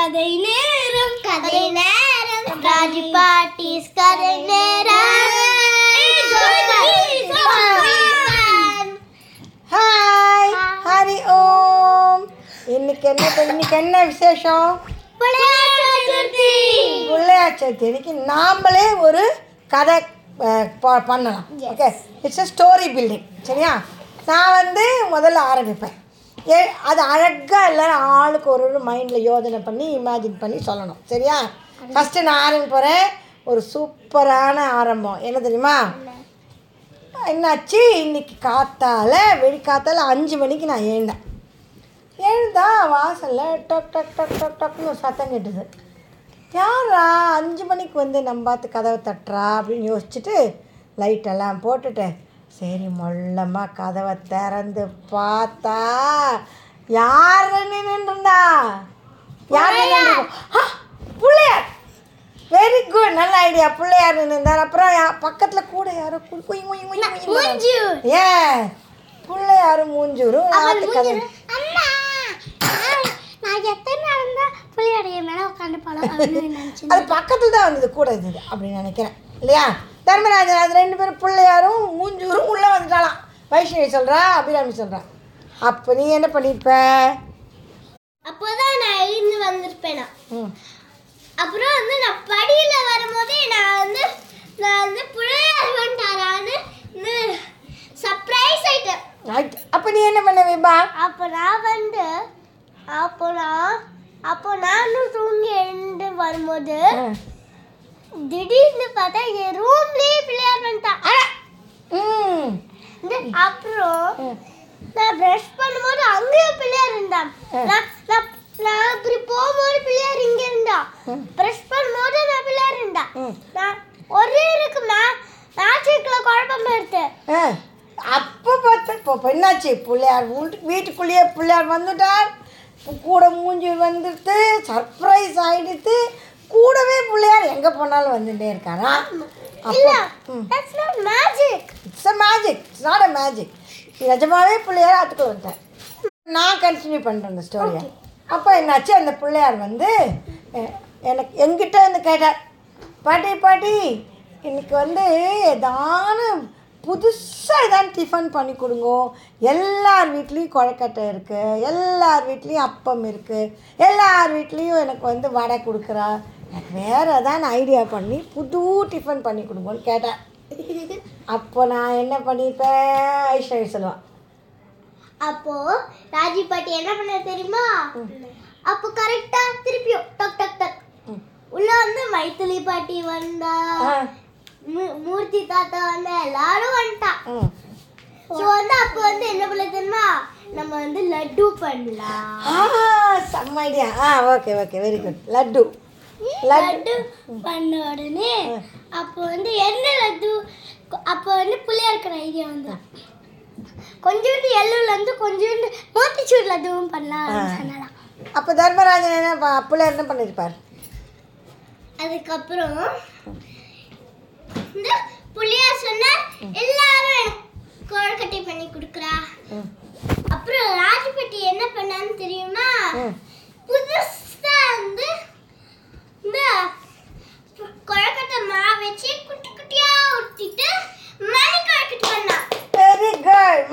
கதை நேரம். கதை நேரம். ராஜி பாட்டிஸ் கதை நேரம். ஹாய். ஹரி ஓம். இன்னைக்கு என்ன இன்னைக்கு என்ன விசேஷம்? பிள்ளையார் சதுர்த்தி. இன்னைக்கு நாமளே ஒரு கதை பண்ணலாம். Okay it's a story building சரியா? நான் வந்து முதல்ல ஆரம்பிப்பேன். ஏ அது அழகாக எல்லாரும் ஆளுக்கு ஒரு ஒரு மைண்டில் யோசனை பண்ணி இமேஜின் பண்ணி சொல்லணும். சரியா? ஃபஸ்ட்டு நான் ஆரம்பிக்க போகிறேன் ஒரு சூப்பரான ஆரம்பம். என்ன தெரியுமா? என்னாச்சு? இன்னைக்கு காத்தால வெடி காத்தால அஞ்சு மணிக்கு நான் எழுந்தேன். எழுந்தா வாசலில் டக் டக் டக் டக் டக்னு ஒரு சத்தம் கேட்டுது. யாரா அஞ்சு மணிக்கு வந்து நம்ம பார்த்து கதவை தட்டுறா அப்படின்னு யோசிச்சுட்டு லைட்டெல்லாம் போட்டுட்டு சரி மொல்லமாக கதவை திறந்து பார்த்தா யார் நின்றுருந்தா யார் பிள்ளையார் வெரி குட் நல்ல ஐடியா பிள்ளையார் நின்றுந்தார் அப்புறம் பக்கத்துல கூட யாரோ குய் குய் குய். ஏ பிள்ளையாரும் மூஞ்சூரும் ஆத்து கதை அம்மா நான்- நான் எத்தனை நாள் தான் புள்ளியோடைய மேல உட்காந்து படம் அப்படின்னு நினைச்சேன் அது பக்கத்துல தான் வந்தது கூட இருந்தது அப்படின்னு நினைக்கிறேன் இல்லையா தர்மராஜன் அது ரெண்டு பேரும் பிள்ளையாரும் மூஞ்சூரும் உள்ளே வந்துட்டாலாம் வைஷ்ணவி சொல்கிறா அபிராமி சொல்கிறா அப்போ நீ என்ன பண்ணியிருப்ப அப்போதான் நான் எழுந்து வந்திருப்பேன். அப்புறம் வந்து நான் படியில வரும்போதே நான் வந்து நான் வந்து பிள்ளையார் வந்துட்டாரான்னு சர்ப்ரைஸ் ஆயிட்டேன். அப்போ நீ என்ன பண்ண விபா அப்போ நான் வந்து அப்போ நான் அப்போ நானும் தூங்கி எழுந்து வரும்போது திடீர்னு பார்த்தா என் ரூம்லயே பிள்ளையார் வந்துட்டான். ம். இந்த அப்புறம் நான் ப்ரஷ் பண்ணும்போது அங்கேயும் பிள்ளையார் இருந்தான். நான் நான் நான் இப்படி போகும்போது பிள்ளையார் இங்க இருந்தான். ப்ரஷ் பண்ணும்போது நான் பிள்ளையார் இருந்தான். ம். நான் ஒரே இருக்கு மே மேட்சிக்ல குழப்பம் எடுத்து அப்போ பார்த்து இப்போ என்னாச்சு? பிள்ளையார் வீட்டு வீட்டுக்குள்ளேயே பிள்ளையார் வந்துட்டார். கூட மூஞ்சி வந்துடுத்து சர்ப்ரைஸ் ஆயிடுத்து. கூடவே பிள்ளையார் எங்கே போனாலும் வந்துட்டே இருக்காரா? Magic it's a magic it's not a magic நிஜமாவே பிள்ளையார் ஆத்துக்குள்ள வந்துட்டேன் நான் கண்டினியூ பண்ணுறேன் அந்த ஸ்டோரியை அப்போ என்னாச்சு? அந்த பிள்ளையார் வந்து எனக்கு எங்கிட்ட வந்து கேட்டார். பாட்டி பாட்டி இன்னைக்கு வந்து ஏதானு புதுசாக ஏதாவது டிஃபன் பண்ணி கொடுங்க. எல்லார் வீட்லேயும் கொழக்கட்டை இருக்குது எல்லார் வீட்லேயும் அப்பம் இருக்குது எல்லார் வீட்லேயும் எனக்கு வந்து வடை கொடுக்குறா. எனக்கு வேறு ஏதாவது ஐடியா பண்ணி புது டிஃபன் பண்ணி கொடுங்கன்னு கேட்டேன். அப்போ நான் என்ன பண்ணியிருப்பேன் ஐஸ்வர்யா சொல்லுவா. அப்போ ராஜி பாட்டி என்ன பண்ண தெரியுமா? அப்போ கரெக்டா திருப்பியும் டக் டக் டக். உள்ள வந்து மைத்திலி பாட்டி வந்தா மூர்த்தி தாத்தா வந்தா எல்லாரும் வந்துட்டா. ஸோ வந்து அப்போ வந்து என்ன பண்ண தெரியுமா? நம்ம வந்து லட்டு பண்ணலாம். செம்ம ஐடியா ஆ okay okay very good laddu. Laddu பண்ண உடனே அப்போ வந்து என்ன லட்டு அப்போ வந்து புள்ளியாருக்கிற ஐடியா வந்து. கொஞ்சோண்டு எள்ளுல இருந்து கொஞ்சோண்டு மோத்திச்சூர் லட்டுவும் பண்ணலாம். சொன்னலாம் அப்போ தர்மராஜன் என்ன ப- பிள்ளையார் என்ன பண்ணியிருப்பார் அதுக்கப்புறம் இந்த புள்ளியார் சொன்னார் எல்லாரும் கொழுக்கட்டை பண்ணி கொடுக்குறா. அப்புறம் ராஜபட்டி என்ன பண்ணான்னு தெரியுமா ம் புதுசா வந்து இந்த கொழக்கட்டை மாவு வச்சு குட்டி குட்டியா உருட்டிட்டு மணி கொழக்கட்டை பண்ணான் வெரி குட்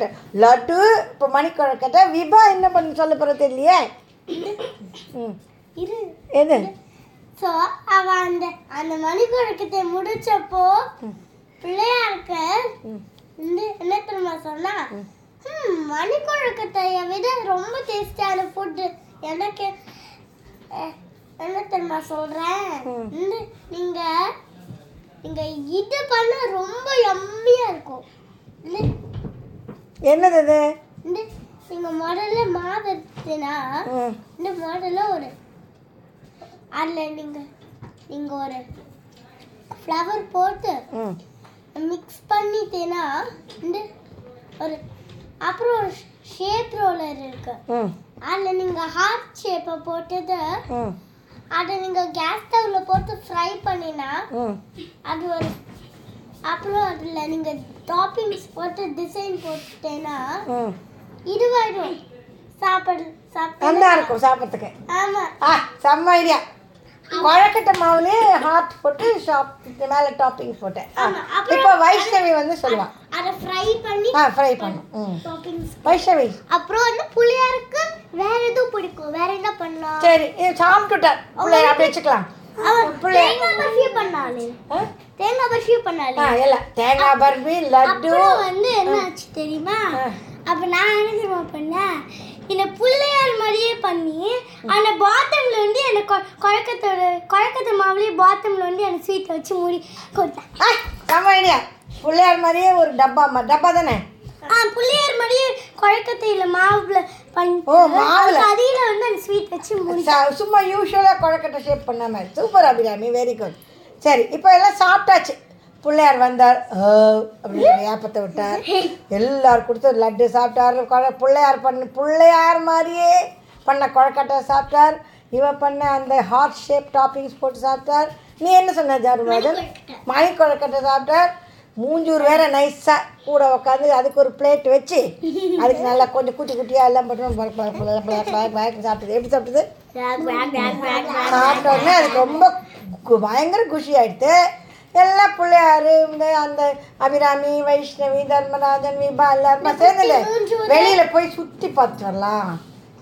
கொழக்கட்டை லட்டு இப்போ மணி கொழக்கட்டை விபா என்ன பண்ணி சொல்ல போகிற தெரியலையே? எது? ஸோ அவ அந்த அந்த மணி கொழக்கட்டை முடிச்சப்போ பிள்ளையாருக்கு வந்து என்ன தெரியுமா சொன்னா ம். மணி கொழுக்கட்டையை விட ரொம்ப டேஸ்டியான ஃபுட்டு எனக்கு என்ன தெரியுமா சொல்கிறேன் ம். நீங்க நீங்க இது பண்ண ரொம்ப யம்மியாக இருக்கும். என்னது இது? இந்த நீங்க முதல்ல மாவு எடுத்துனா இந்த முதல்ல ஒரு அதில் நீங்க நீங்க ஒரு ஃப்ளவர் போட்டு மிக்ஸ் பண்ணிட்டேன்னா இந்த ஒரு அப்புறம் ஒரு ஷேப் ரோலர் இருக்கு. அதில் நீங்கள் ஹார்ட் ஷேப்பை போட்டது அதை நீங்கள் கேஸ் ஸ்டவ்வில் போட்டு ஃப்ரை பண்ணினா அது ஒரு அப்புறம் அதில் நீங்கள் டாப்பிங்ஸ் போட்டு டிசைன் போட்டேன்னா ம் இதுவாயிடும் சாப்பாடு நல்லா இருக்கும் சாப்பிட்றதுக்கு. ஆமா. ஆ செம்ம ஐடியா குழக்கட்டை மாவுலேயே ஹார்ட் போட்டு ஷாப் மேலே டாப்பிங்ஸ் போட்டேன். இப்போ வைஷ்ணவி வந்து சொல்லுவான். அதை ஃப்ரை பண்ணி ஆ ஃப்ரை பண்ணும் வைஷ்ணவி. அப்புறம் வந்து புளியாருக்கு வேற எதுவும் பிடிக்கும். வேற என்ன பண்ணலாம்? சரி சாப்பிட்டுட்டார் பிள்ளை அப்படி வச்சுக்கலாம். தேங்காய் பர்ஃபி பண்ணாலே? தேங்காய் பர்ஃபி பண்ணாலே எல்லாம் தேங்காய் பர்பி லட்டு. வந்து என்ன ஆச்சு தெரியுமா. அப்ப நான் என்ன தெரியுமா பண்ணேன்? பிள்ளையார் மாதிரியே பண்ணி அந்த பாத்தம்ல வந்து எனக்கு குழக்கத்தோட குழக்கத்தை மாவுலயே பாத்தம்ல வந்து எனக்கு ஸ்வீட் வச்சு மூடி கொடுத்தேன். ஐடியா பிள்ளையார் மாதிரியே ஒரு டப்பா டப்பா தானே? ஆ பிள்ளையார் மாதிரியே குழக்கத்தையில மாவுல சும்மா யூஸ்வலாக குழக்கட்டை ஷேப் பண்ண மாதிரி சூப்பர் அபிராமி வெரி குட் சரி இப்போ எல்லாம் சாப்பிட்டாச்சு. பிள்ளையார் வந்தார். அப்படின்னு ஏப்பத்தை விட்டார். எல்லாரும் கொடுத்து லட்டு சாப்பிட்டார். குழ- பிள்ளையார் பண்ண பிள்ளையார் மாதிரியே பண்ண குழக்கட்டை சாப்பிட்டார். இவ பண்ண அந்த ஹார்ட் ஷேப் டாப்பிங்ஸ் போட்டு சாப்பிட்டார். நீ என்ன சொன்ன ஜாருமாதன் மணி குழக்கட்டை சாப்பிட்டார். மூஞ்சூர் வேற நைஸாக கூட உட்காந்து அதுக்கு ஒரு பிளேட் வச்சு அதுக்கு நல்லா கொஞ்சம் குட்டி குட்டியாக எல்லாம் போட்டு சாப்பிட்டது. எப்படி சாப்பிட்டது? சாப்பிட்ட உடனே அதுக்கு ரொம்ப பயங்கர குஷி ஆயிடுத்து எல்லாம் பிள்ளையாரு இந்த அந்த அபிராமி வைஷ்ணவி தர்மராஜன் விபா எல்லாருமே சேர்ந்துல வெளியில போய் சுற்றி பார்த்துட்டு வரலாம்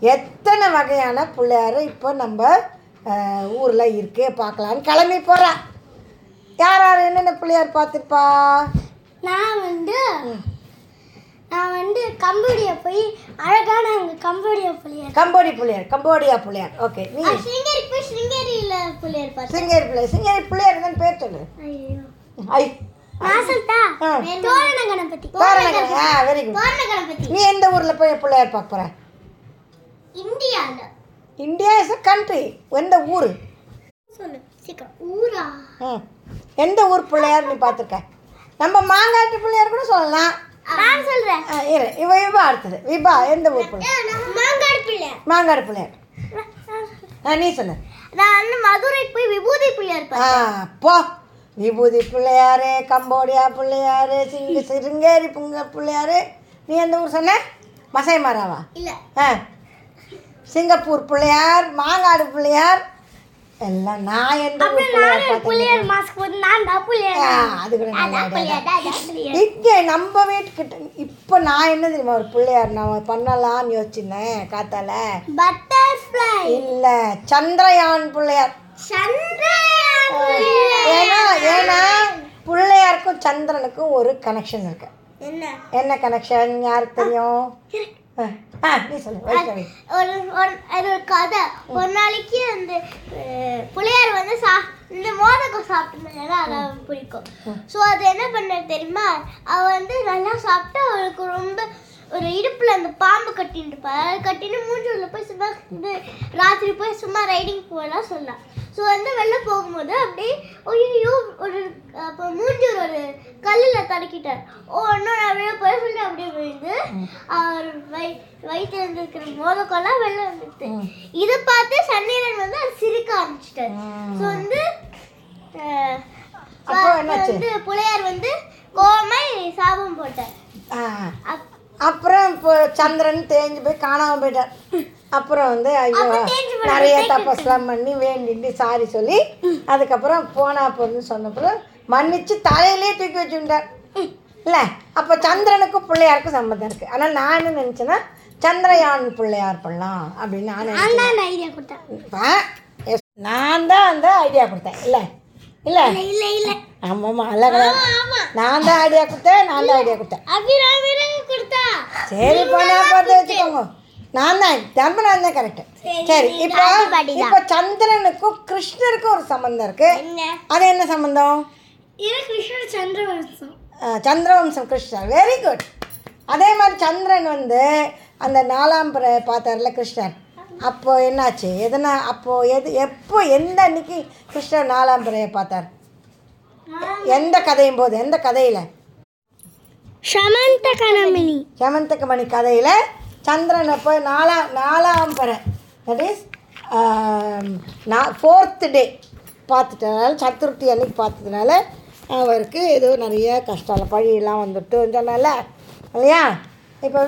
எத்தனை வகையான பிள்ளையாரு இப்போ நம்ம ஊர்ல இருக்கு பார்க்கலான்னு கிளம்பி போறா. யார் யார் என்னென்ன பிள்ளையார் பார்த்துருப்பா? நான் வந்து நான் வந்து கம்போடியா போய் அழகான அங்க Cambodia Pillaiyar. Cambodia Pillaiyar Cambodia Pillaiyar. Okay நீ. ஸ்ருங்கேரி போய் ஸ்ருங்கேரியில புள்ளியார் பார்த்தேன் சிங்கேரி பிள்ளையார் சிங்கேரி பிள்ளையார் தான் பேர் சொல்லு. ஐயோ. ஐ. தோரண கணபதி வெரி குட் தோரண கணபதி நீ எந்த ஊரில் போய் பிள்ளையார் பார்க்க போற? இந்தியால. இந்தியா இஸ் அ கண்ட்ரி எந்த ஊர்? சொல்லு. ம். எந்த ஊர் பிள்ளையார் நீ பார்த்துருக்க. நம்ம மாங்காட்டு பிள்ளையார் கூட சொல்லலாம். நான் இரு. இவ விபா அடுத்தது. விபா எந்த ஊர் பிள்ளை? மாங்காடு பிள்ளையார் மாங்காடு பிள்ளையார். ஆ நீ சொல்லு. நான் வந்து மதுரைக்கு போய் விபூதி பிள்ளையார் ஆ போ. விபூதி பிள்ளையாரு கம்போடியா பிள்ளையாரு சிங்க சிருங்கேரி புங்க பிள்ளையாரு. நீ எந்த ஊர் சொன்ன? மசை மாறாவா இல்ல. ஆ. சிங்கப்பூர் பிள்ளையார் மாங்காடு பிள்ளையார் எல்லாம் நான் எந்த பிள்ளையார் மாஸ்க் போட்டு நான் தான் புள்ளியார் அது கூட. இங்கே நம்ம வீட்டுக்கிட்ட இப்போ நான் என்ன தெரியுமா ஒரு பிள்ளையார் நான் பண்ணலாம்னு யோசிச்சிருந்தேன் காத்தால. பட்டர்ஃப்ளை இல்லை சந்திரயான் பிள்ளையார். ஏன்னா ஏன்னா பிள்ளையாருக்கும் சந்திரனுக்கும் ஒரு கனெக்ஷன் இருக்கு. என்ன? என்ன கனெக்ஷன் யாருக்கு தெரியும்? ஒரு ஒரு அது ஒரு கதை. ஒரு நாளைக்கு அந்த புள்ளையார் வந்து சா இந்த மோதகம் சாப்பிட்டதுனால அதை பிடிக்கும். ஸோ அது என்ன பண்ண தெரியுமா? அவ வந்து நல்லா சாப்பிட்டு அவளுக்கு ரொம்ப ஒரு இடுப்புல அந்த பாம்பு கட்டிட்டு இருப்பா அதை கட்டிட்டு மூஞ்சூர்ல போய் சும்மா இது ராத்திரி போய் சும்மா ரைடிங் போகலாம் சொல்லலாம். ஸோ வந்து வெளில போகும்போது அப்படியே ஐயோ ஒரு அப்போ மூஞ்சூர் ஒரு கல்லில் தடுக்கிட்டார். ஓ இன்னும் நான் வெளில போய் சொல்லி அப்படியே விழுந்து அவர் வை வயிற்றுல இருக்கிற மோதக்கெல்லாம் வெளில வந்துட்டு இதை பார்த்து சன்னீரன் வந்து அது சிரிக்க ஆரம்பிச்சிட்டார். ஸோ வந்து? வந்து புலையார் வந்து கோமை சாபம் போட்டார். அப்புறம் இப்போ சந்திரன் தேஞ்சு போய் காணாமல் போயிட்டார். அப்புறம் வந்து ஐயோ நிறைய தப்பஸ்லாம் பண்ணி வேண்டிட்டு சாரி சொல்லி அதுக்கப்புறம் போனா போதுன்னு சொன்னப்பறம் மன்னிச்சு தலையிலே தூக்கி வச்சுட்டார் இல்லை அப்போ சந்திரனுக்கும் பிள்ளையாருக்கும் சம்மந்தம் இருக்குது ஆனால் நான் என்ன நினச்சேன்னா சந்திரயான் பிள்ளையார் பண்ணலாம் அப்படின்னு நான் ஐடியா கொடுத்தேன். நான் தான் அந்த ஐடியா கொடுத்தேன். இல்லை இல்லை. இல்ல இல்ல ஆமாம்மா அல்ல நான் தான் ஐடியா கொடுத்தேன் நான் தான் ஐடியா கொடுத்தேன். சரி பண்ணா பார்த்து வச்சுக்கோங்க. நான் தான் தர்மராஜ் தான் கரெக்ட் சரி, இப்போ. இப்போ சந்திரனுக்கும் கிருஷ்ணருக்கும் ஒரு சம்பந்தம் இருக்கு. அது என்ன சம்பந்தம்? இது கிருஷ்ணர் சந்திரவம்சம். சந்திரவம்சம் கிருஷ்ணர். வெரி குட் அதே மாதிரி சந்திரன் வந்து அந்த நாலாம் பார்த்தார்ல கிருஷ்ணர். அப்போ என்னாச்சு? எதனா அப்போ எது எப்போ எந்த அன்னைக்கு கிருஷ்ணர் நாலாம் பிறையை பார்த்தார்? எந்த கதையும் போது எந்த கதையில்? சமந்த கணமினி ஹேமந்தக மணி கதையில் சந்திரன் அப்போ நாலாம் நாலாம் பிறை. தட் இஸ் நான் ஃபோர்த்து டே பார்த்துட்டனால சதுர்த்தி அன்னைக்கு பார்த்ததுனால அவருக்கு ஏதோ நிறைய கஷ்டம் பழியெல்லாம் வந்துட்டு சொன்னால இல்லையா? இப்போ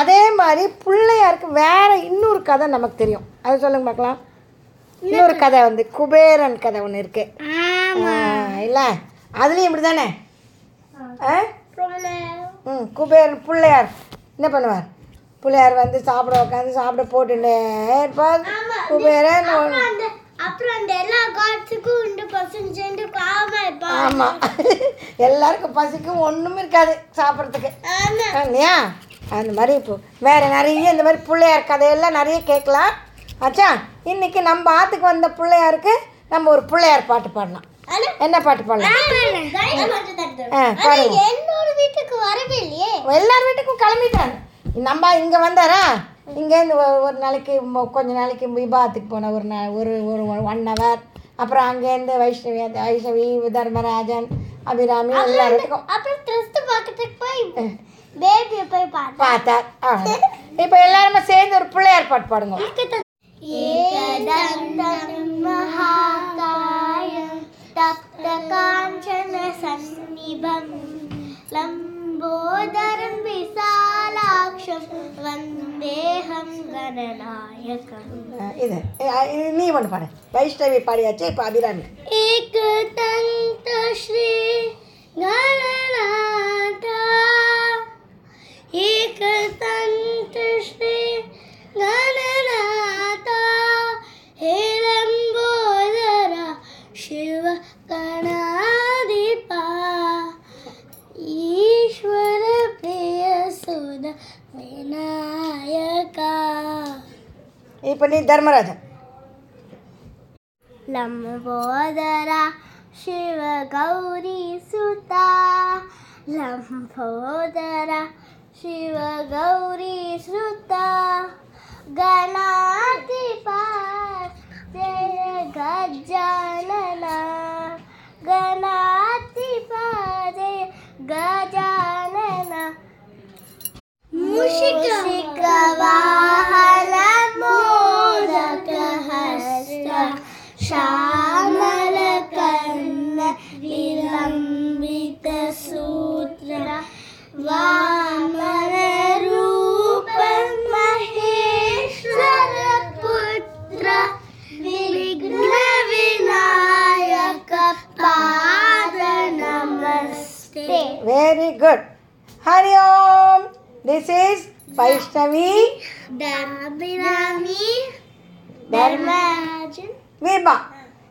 அதே மாதிரி பிள்ளையாருக்கு வேற இன்னொரு கதை நமக்கு தெரியும். அது சொல்லுங்க பார்க்கலாம். இன்னொரு கதை வந்து குபேரன் கதை ஒன்று இருக்கு. இல்லை? அதுலேயும் இப்படி தானே ஆ? ம் குபேரன் பிள்ளையார். என்ன பண்ணுவார்? பிள்ளையார் வந்து சாப்பிட உட்காந்து சாப்பிட போட்டுட்டே இருப்பார் குபேரன் அப்புறம் அந்த எல்லா காட்ஸுக்கும் இந்த பர்சன் சேர்ந்து காம இருப்பான் ஆமாம் எல்லாருக்கும் பசிக்கும் ஒன்றும் இருக்காது சாப்பிட்றதுக்கு. இல்லையா அந்த மாதிரி இப்போ வேறு நிறைய இந்த மாதிரி பிள்ளையார் கதையெல்லாம் நிறைய கேட்கலாம். ஆச்சா இன்னைக்கு நம்ம ஆற்றுக்கு வந்த பிள்ளையாருக்கு நம்ம ஒரு பிள்ளையார் பாட்டு பாடலாம். என்ன பாட்டு பாடலாம்? ஆ, எல்லார் வீட்டுக்கும் கிளம்பிட்டாங்க. நம்ம இங்கே வந்தாரா? இங்கேருந்து ஒரு நாளைக்கு கொஞ்ச நாளைக்கு விபாத்துக்கு போனேன் ஒரு நா ஒரு ஒரு ஒன் ஹவர் அப்புறம் அங்கேருந்து வைஷ்ணவி வைஷ்ணவி தர்மராஜன் அபிராமி எல்லாருக்கும். அப்புறம் திருஷ்டு பக்கத்துக்கு போய் பேபியை போய் பார்த்தார் இப்போ எல்லாருமே சேர்ந்து ஒரு பிள்ளையார் பாட்டு பாடுங்க தப்த காஞ்சன சந்நிபம் லம் ലംബോദരം വിശാലാക്ഷം വന്ദേഹം ഗണനായകം ഇത് നീ കൊണ്ട് പാടേ വൈഷ്ണവി പാടിയാച്ചേ ഇപ്പൊ അഭിരാമി ഏകതന്ത ശ്രീ ഗണനാഥ ഏകതന്ത ಈ ಪಲ್ಲಿ ಧರ್ಮರಾಜ ಲಂಬೋದರ ಶಿವ ಗೌರಿ ಸುತ ಲಂಬೋದರ ಶಿವ ಗೌರಿ ಶ್ರುತ ಗಣಾಧಿಪ ಜಯ ಗಜಾನನ ಗಣಾಧಿಪ ಜಯ ಗಜಾನನ ಮುಷಿಕ ವಾಹನ good. Hari Om. This is Vaishnavi. Dharmabhirami. Dharmajan. Vibha.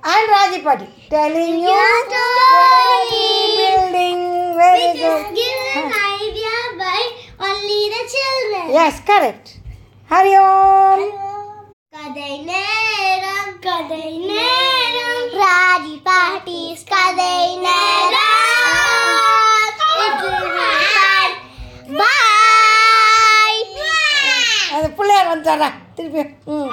And Rajipati. Telling you story. Building. Very Which good. Which is given huh. idea by only the children. Yes, correct. Hari Om. நேரம் பாய் அந்த பிள்ளையார் வந்துடுறா திருப்பி ம்